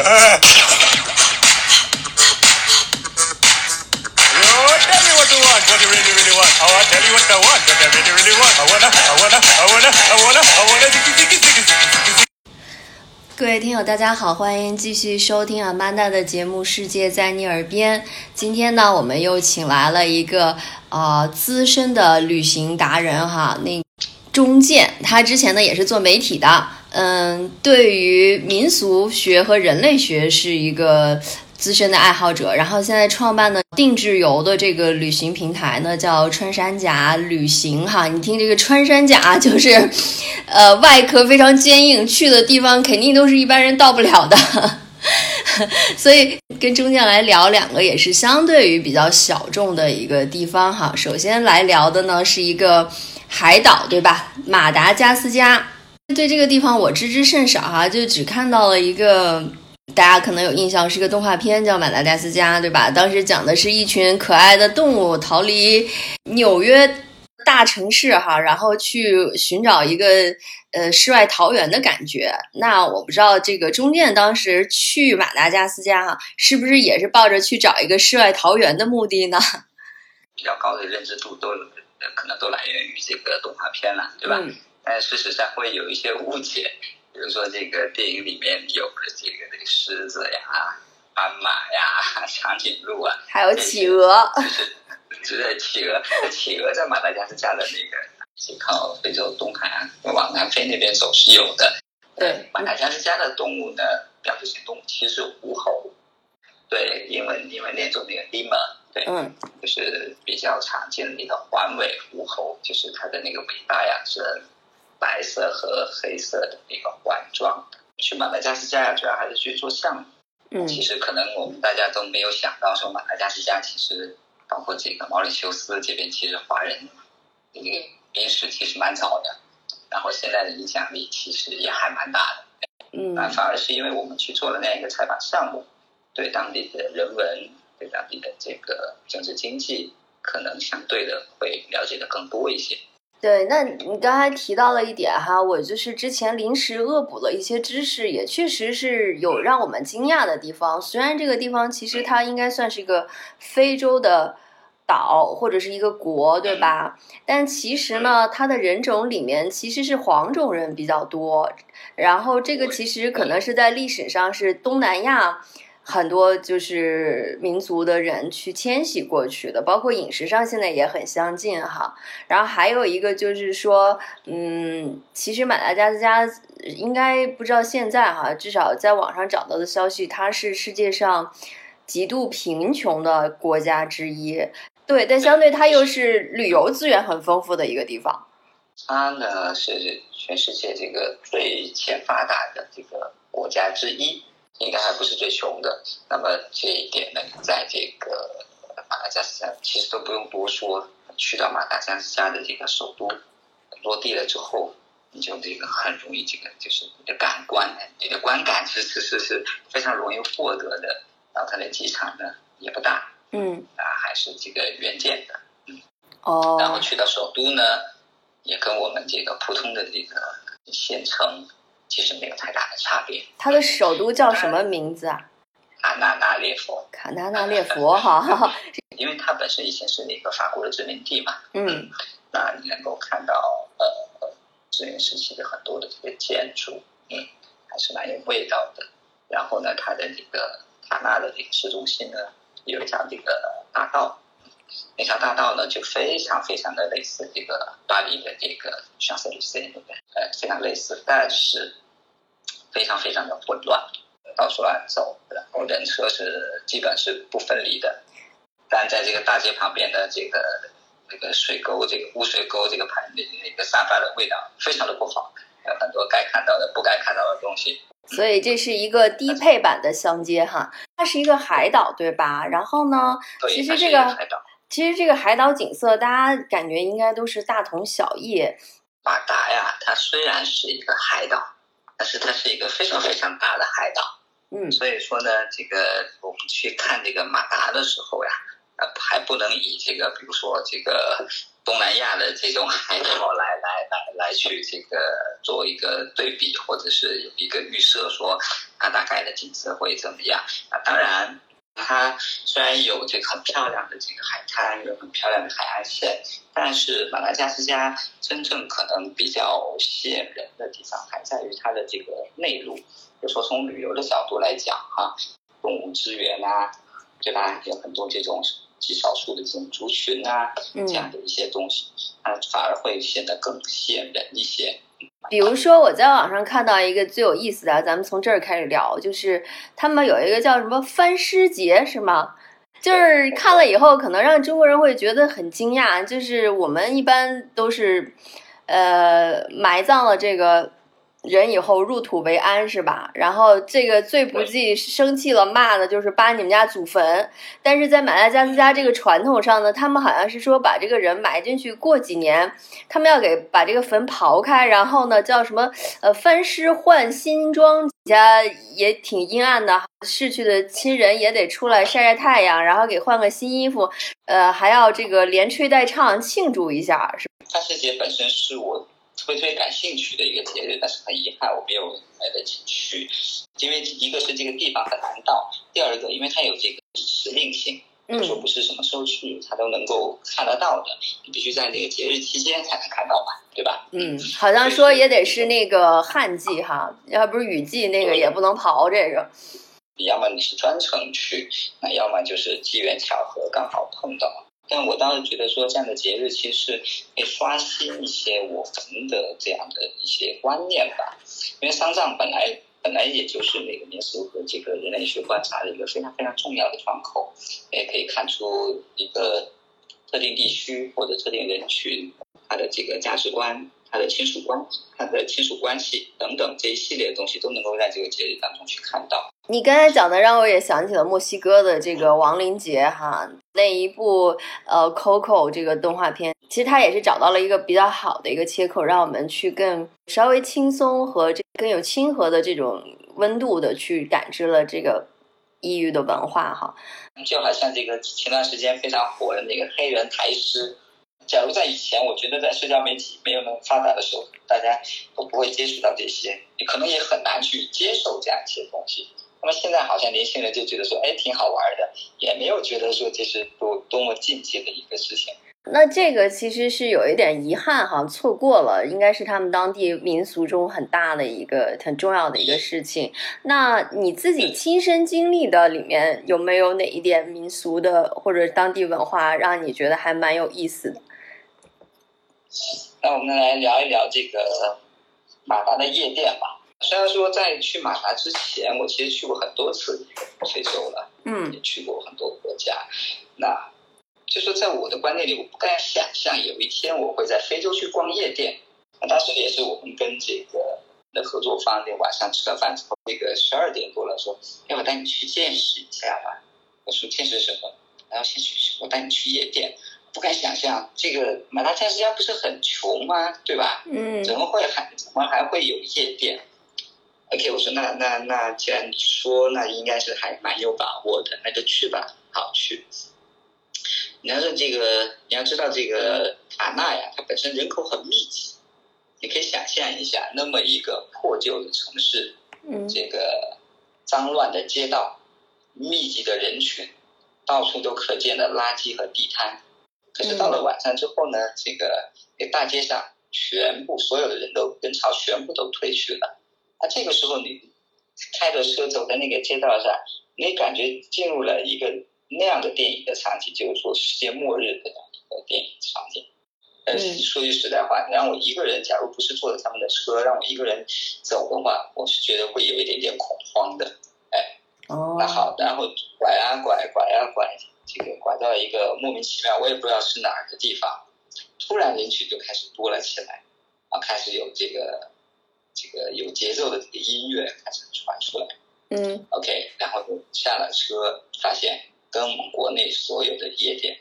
tell me what you want, what you really, really want. I want tell you what I want, what I really, really want. I wanna, I wanna, I wanna, I wanna, I wanna, ziggy, ziggy, ziggy, ziggy, ziggy. 各位听友，大家好，欢迎继续收听阿曼达的节目《世界在你耳边》。今天呢，我们又请来了一个呃资深的旅行达人哈，那钟健，他之前呢也是做媒体的，嗯，对于民俗学和人类学是一个资深的爱好者，然后现在创办的定制游的这个旅行平台呢，叫穿山甲旅行哈。你听这个穿山甲，就是，呃，外壳非常坚硬，去的地方肯定都是一般人到不了的。所以跟中间来聊两个也是相对于比较小众的一个地方哈。首先来聊的呢是一个海岛，对吧？马达加斯加。对这个地方我知之甚少哈，就只看到了一个。大家可能有印象，是个动画片叫《马达加斯加》，对吧？当时讲的是一群可爱的动物逃离纽约大城市哈，然后去寻找一个呃世外桃源的感觉。那我不知道这个中间当时去马达加斯加哈，是不是也是抱着去找一个世外桃源的目的呢？比较高的认知度都呃可能都来源于这个动画片了，对吧？嗯但事实上会有一些误解，比如说这个电影里面有的这个这个狮子呀、斑马呀、长颈鹿啊，还有 企鹅，就是就是企鹅，企鹅在马达加斯加的那个是靠非洲东海岸往南非那边走是有的。对马达加斯加的动物呢，表示性动物其实是狐猴，对，英文英文念作那个 lemur，对，嗯就是比较常见的那个环尾狐猴，就是它的那个尾巴呀是白色和黑色的那个环状的。去马达加斯加呀，主要还是去做项目。嗯其实可能我们大家都没有想到，说马达加斯加其实包括这个毛里求斯这边，其实华人这个历史其实蛮早的，然后现在的影响力其实也还蛮大的。嗯那反而是因为我们去做了那样一个采访项目，对当地的人文、对当地的这个政治经济，可能相对的会了解的更多一些。对，那你刚才提到了一点哈，我就是之前临时恶补了一些知识，也确实是有让我们惊讶的地方。虽然这个地方其实它应该算是一个非洲的岛或者是一个国，对吧？但其实呢，它的人种里面其实是黄种人比较多，然后这个其实可能是在历史上是东南亚。很多就是民族的人去迁徙过去的，包括饮食上现在也很相近哈。然后还有一个就是说，嗯，其实马达加斯加应该不知道现在哈，至少在网上找到的消息，它是世界上极度贫穷的国家之一。对，但相对它又是旅游资源很丰富的一个地方。它呢是全世界这个最欠发达的这个国家之一，应该还不是最穷的。那么这一点呢，在这个马达加斯加其实都不用多说，去到马达加斯加的这个首都落地了之后，你就这个很容易这个就是你的感官，你的观感其实是是非常容易获得的。然后它的机场呢也不大嗯，啊，还是这个原建的。嗯哦，然后去到首都呢，也跟我们这个普通的这个县城其实没有太大的差别。它的首都叫什么名字啊？卡纳纳列佛，卡纳纳列佛哈。因为它本身以前是那个法国的殖民地嘛，嗯那你能够看到呃殖民时期的很多的这个建筑，嗯，还是蛮有味道的。然后呢，它的这个卡纳的这个市中心呢，有一条这个大道，那条大道呢就非常非常的类似这个巴黎的这个香榭丽舍？呃，非常类似，但是非常非常的混乱，到处乱走，然后人车是基本是不分离的。但在这个大街旁边的这个这个水沟，这个污水沟这个盘的那个散发的味道非常的不好，有很多该看到的不该看到的东西。所以这是一个低配版的香街哈，它是一个海岛，对吧？然后呢，其实这个一海岛。其实这个海岛景色，大家感觉应该都是大同小异。马达呀，它虽然是一个海岛，但是它是一个非常非常大的海岛。嗯所以说呢，这个我们去看这个马达的时候呀，呃还不能以这个比如说这个东南亚的这种海岛来来来来去这个做一个对比，或者是有一个预设说它大概的景色会怎么样啊？当然。它虽然有这个很漂亮的这个海滩，有很漂亮的海岸线，但是马达加斯加真正可能比较吸引人的地方还在于它的这个内陆。就说从旅游的角度来讲，哈，动物资源啊，对吧？有很多这种极少数的这种族群啊，这样的一些东西，它反而会显得更吸引人一些。比如说，我在网上看到一个最有意思的，咱们从这儿开始聊，就是他们有一个叫什么翻尸节，是吗？就是看了以后，可能让中国人会觉得很惊讶。就是我们一般都是，呃，埋葬了这个。人以后入土为安是吧？然后这个最不济生气了骂的就是扒你们家祖坟。但是在马达加斯加这个传统上呢，他们好像是说把这个人埋进去，过几年他们要给把这个坟刨开，然后呢叫什么呃翻尸换新装，家也挺阴暗的，逝去的亲人也得出来晒晒太阳，然后给换个新衣服，呃还要这个连吹带唱庆祝一下。是发尸节本身是我。特别感兴趣的一个节日，但是很遗憾我没有来得及去，因为一个是这个地方很难到，第二个因为它有这个时令性，说不是什么时候去它都能够看得到的，你必须在那个节日期间才能看到吧，对吧？嗯，好像说也得是那个旱季哈，要不是雨季那个也不能刨这个。你要么你是专程去，那要么就是机缘巧合刚好碰到。但我倒是觉得说，这样的节日其实可以刷新一些我们的这样的一些观念吧。因为丧葬本来本来也就是那个民俗和这个人类学观察的一个非常非常重要的窗口，也可以看出一个特定地区或者特定人群他的这个价值观。他的亲属关，他的亲属关系等等这一系列的东西，都能够在这个节日当中去看到。你刚才讲的让我也想起了墨西哥的这个亡灵节哈，那一部呃《Coco》这个动画片，其实它也是找到了一个比较好的一个切口，让我们去更稍微轻松和这更有亲和的这种温度的去感知了这个异域的文化哈。就好像这个前段时间非常火的那个黑人台诗。假如在以前，我觉得在社交媒体没有那么发达的时候，大家都不会接触到这些，你可能也很难去接受这样一些东西。那么现在好像年轻人就觉得说，哎，挺好玩的，也没有觉得说这是多多么禁忌的一个事情。那这个其实是有一点遗憾哈，错过了，应该是他们当地民俗中很大的一个很重要的一个事情。那你自己亲身经历的里面有没有哪一点民俗的或者当地文化让你觉得还蛮有意思的？那我们来聊一聊这个马达的夜店吧。虽然说在去马达之前，我其实去过很多次非洲了，嗯，也去过很多国家。那就说在我的观念里，我不敢想象有一天我会在非洲去逛夜店。那当时也是我们跟这个的合作方，那晚上吃了饭之后，那个十二点多了，说要我带你去见识一下吧。我说见识什么？然后先去，我带你去夜店。不敢想象，这个马达加斯加不是很穷吗？对吧？嗯。怎么会还怎么还会有夜店？OK，我说那那那，既然你说，那应该是还蛮有把握的，那就去吧。好去。你要是这个，你要知道这个塔纳呀，它本身人口很密集，你可以想象一下，那么一个破旧的城市，嗯，这个脏乱的街道，密集的人群，到处都可见的垃圾和地摊。可是到了晚上之后呢，这个那大街上全部所有的人都人潮全部都退去了。那这个时候你开着车走在那个街道上，你感觉进入了一个那样的电影的场景，就是说世界末日的电影场景。但是说句实在话，让我一个人，假如不是坐着他们的车，让我一个人走的话，我是觉得会有一点点恐慌的。哎，哦，那好，然后拐啊拐，拐啊拐。这个拐到一个莫名其妙，我也不知道是哪儿的地方，突然人群就开始多了起来，啊，开始有这个这个有节奏的这个音乐开始传出来，嗯，OK，然后就下了车，发现跟我们国内所有的夜店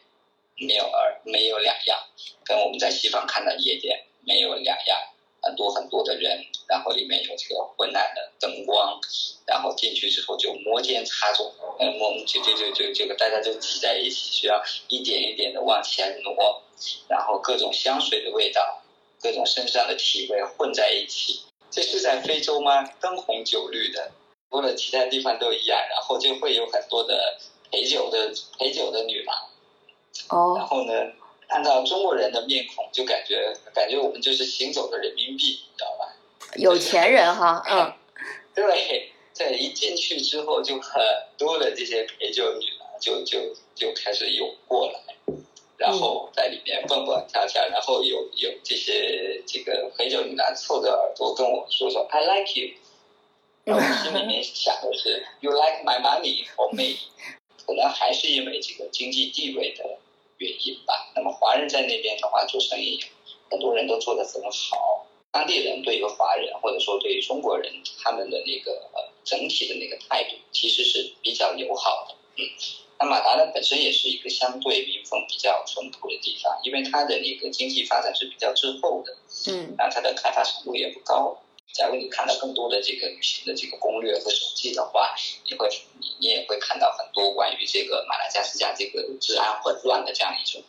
没有二没有两样，跟我们在西方看到夜店没有两样，很多很多的人，然后里面有这个昏暗的灯光，然后进去之后就摩肩擦踵，嗯，我们就就就就这个大家就挤在一起，需要一点一点的往前挪，然后各种香水的味道，各种身上的体味混在一起。这是在非洲吗？灯红酒绿的，除了其他地方都一样，然后就会有很多的陪酒的陪酒的女郎。哦然哦，后呢，看到中国人的面孔，就感觉感觉我们就是行走的人民币，你知道吧？有钱人哈，嗯，对，对，一进去之后，就很多的这些陪酒女郎就就就开始涌过来，然后在里面蹦蹦跳跳，然后有有这些这个陪酒女郎凑着耳朵跟我说说 I like you，然后我心里面想的是 You like my money or me？可能还是因为这个经济地位的原因吧。那么华人在那边的话做生意，很多人都做得很好。当地人对于华人或者说对于中国人，他们的那个呃整体的那个态度其实是比较友好的。嗯，那马达呢本身也是一个相对民风比较淳朴的地方，因为它的那个经济发展是比较滞后的，嗯，啊，它的开发程度也不高。假如你看到更多的这个旅行的这个攻略和手记的话，你会你你也会看到很多关于这个马达加斯加这个治安混乱的这样一种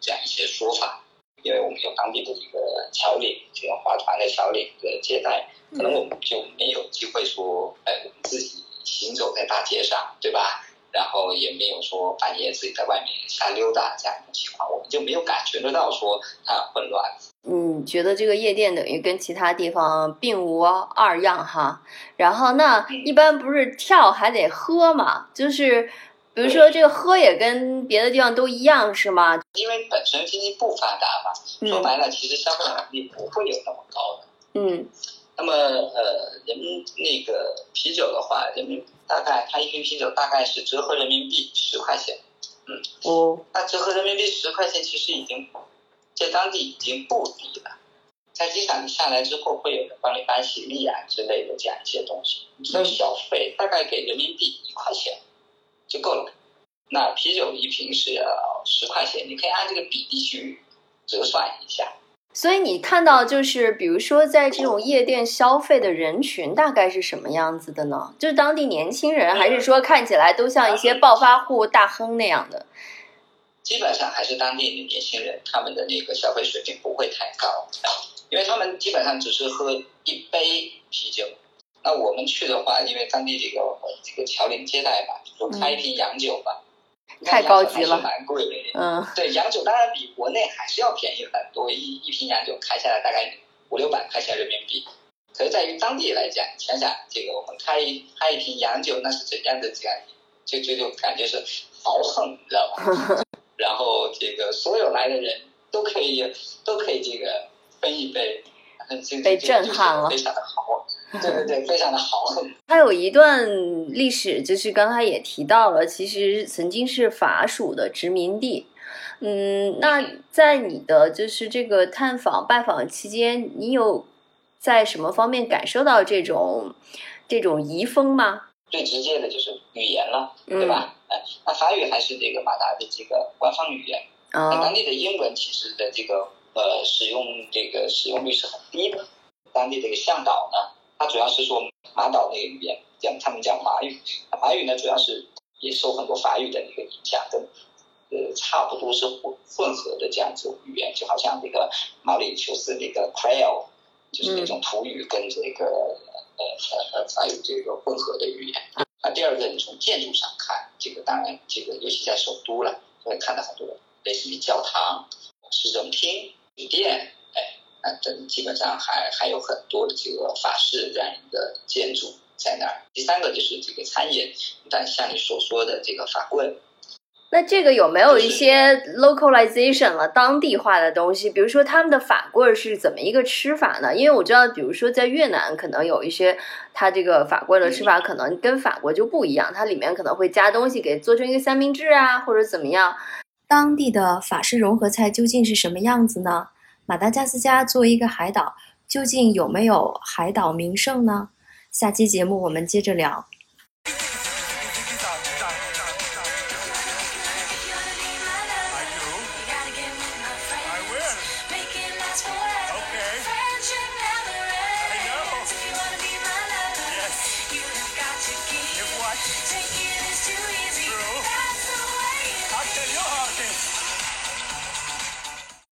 这样一些说法。因为我们有当地的一个侨领，这个划船的侨领的接待，可能我们就没有机会说，哎，我们自己行走在大街上，对吧？然后也没有说半夜自己在外面瞎溜达这样一种情况，我们就没有感觉得到说它很混乱。嗯，觉得这个夜店等于跟其他地方并无二样哈。然后那一般不是跳还得喝嘛，就是比如说这个喝也跟别的地方都一样是吗？因为本身经济不发达嘛，说嗯白了，其实消费能力不会有那么高的。嗯那么呃，人民那个啤酒的话，人民大概它一瓶啤酒大概是折合人民币十块钱，哦那折合人民币十块钱，其实已经在当地已经不低了。在机场下来之后，会有人帮你搬行李啊之类的这样一些东西，所以小费大概给人民币一块钱就够了。那啤酒一瓶是要十块钱，你可以按这个比例去折算一下。所以你看到就是比如说在这种夜店消费的人群大概是什么样子的呢？就是当地年轻人，还是说看起来都像一些暴发户大亨那样的？基本上还是当地的年轻人，他们的那个消费水平不会太高，因为他们基本上只是喝一杯啤酒。那我们去的话，因为当地这个这个侨领接待吧，就开一瓶洋酒吧，太高级了蛮贵的。嗯对，洋酒当然比国内还是要便宜很多，一一瓶洋酒开下来大概五六百块钱人民币。可是在于当地来讲，想想这个我们开一开一瓶洋酒，那是怎样的这样，就就就感觉是豪横，你知道吧？然后这个所有来的人都可以都可以这个分一杯，这个被这个震撼了就是非常的豪，对对对，非常的豪横。它有一段历史，就是刚才也提到了，其实曾经是法属的殖民地。嗯，那在你的就是这个探访拜访期间，你有在什么方面感受到这种这种遗风吗？最直接的就是语言了，嗯对吧？哎，那法语还是这个马达的这个官方语言。当地的英文其实的这个呃使用这个使用率是很低的。当地这个向导呢，他主要是说马岛那个语言，讲他们讲马语。那马语呢，主要是也受很多法语的那个影响，跟呃差不多是混混合的这样子语言，就好像那个毛里求斯那个 Creole，就是那种土语跟这个呃呃呃法语这个混合的语言。那第二个，你从建筑上看，这个当然这个尤其在首都了，会看到很多类似于教堂、市政厅、酒店，哎，那这基本上还还有很多的这个法式这样一个建筑在那儿。第三个就是这个餐饮，但像你所说的这个法棍，那这个有没有一些 localization 了当地化的东西？比如说他们的法棍是怎么一个吃法呢？因为我知道，比如说在越南，可能有一些它这个法棍的吃法可能跟法国就不一样，它里面可能会加东西给做成一个三明治啊，或者怎么样。当地的法式融合菜究竟是什么样子呢？马达加斯加作为一个海岛，究竟有没有海岛名胜呢？下期节目我们接着聊。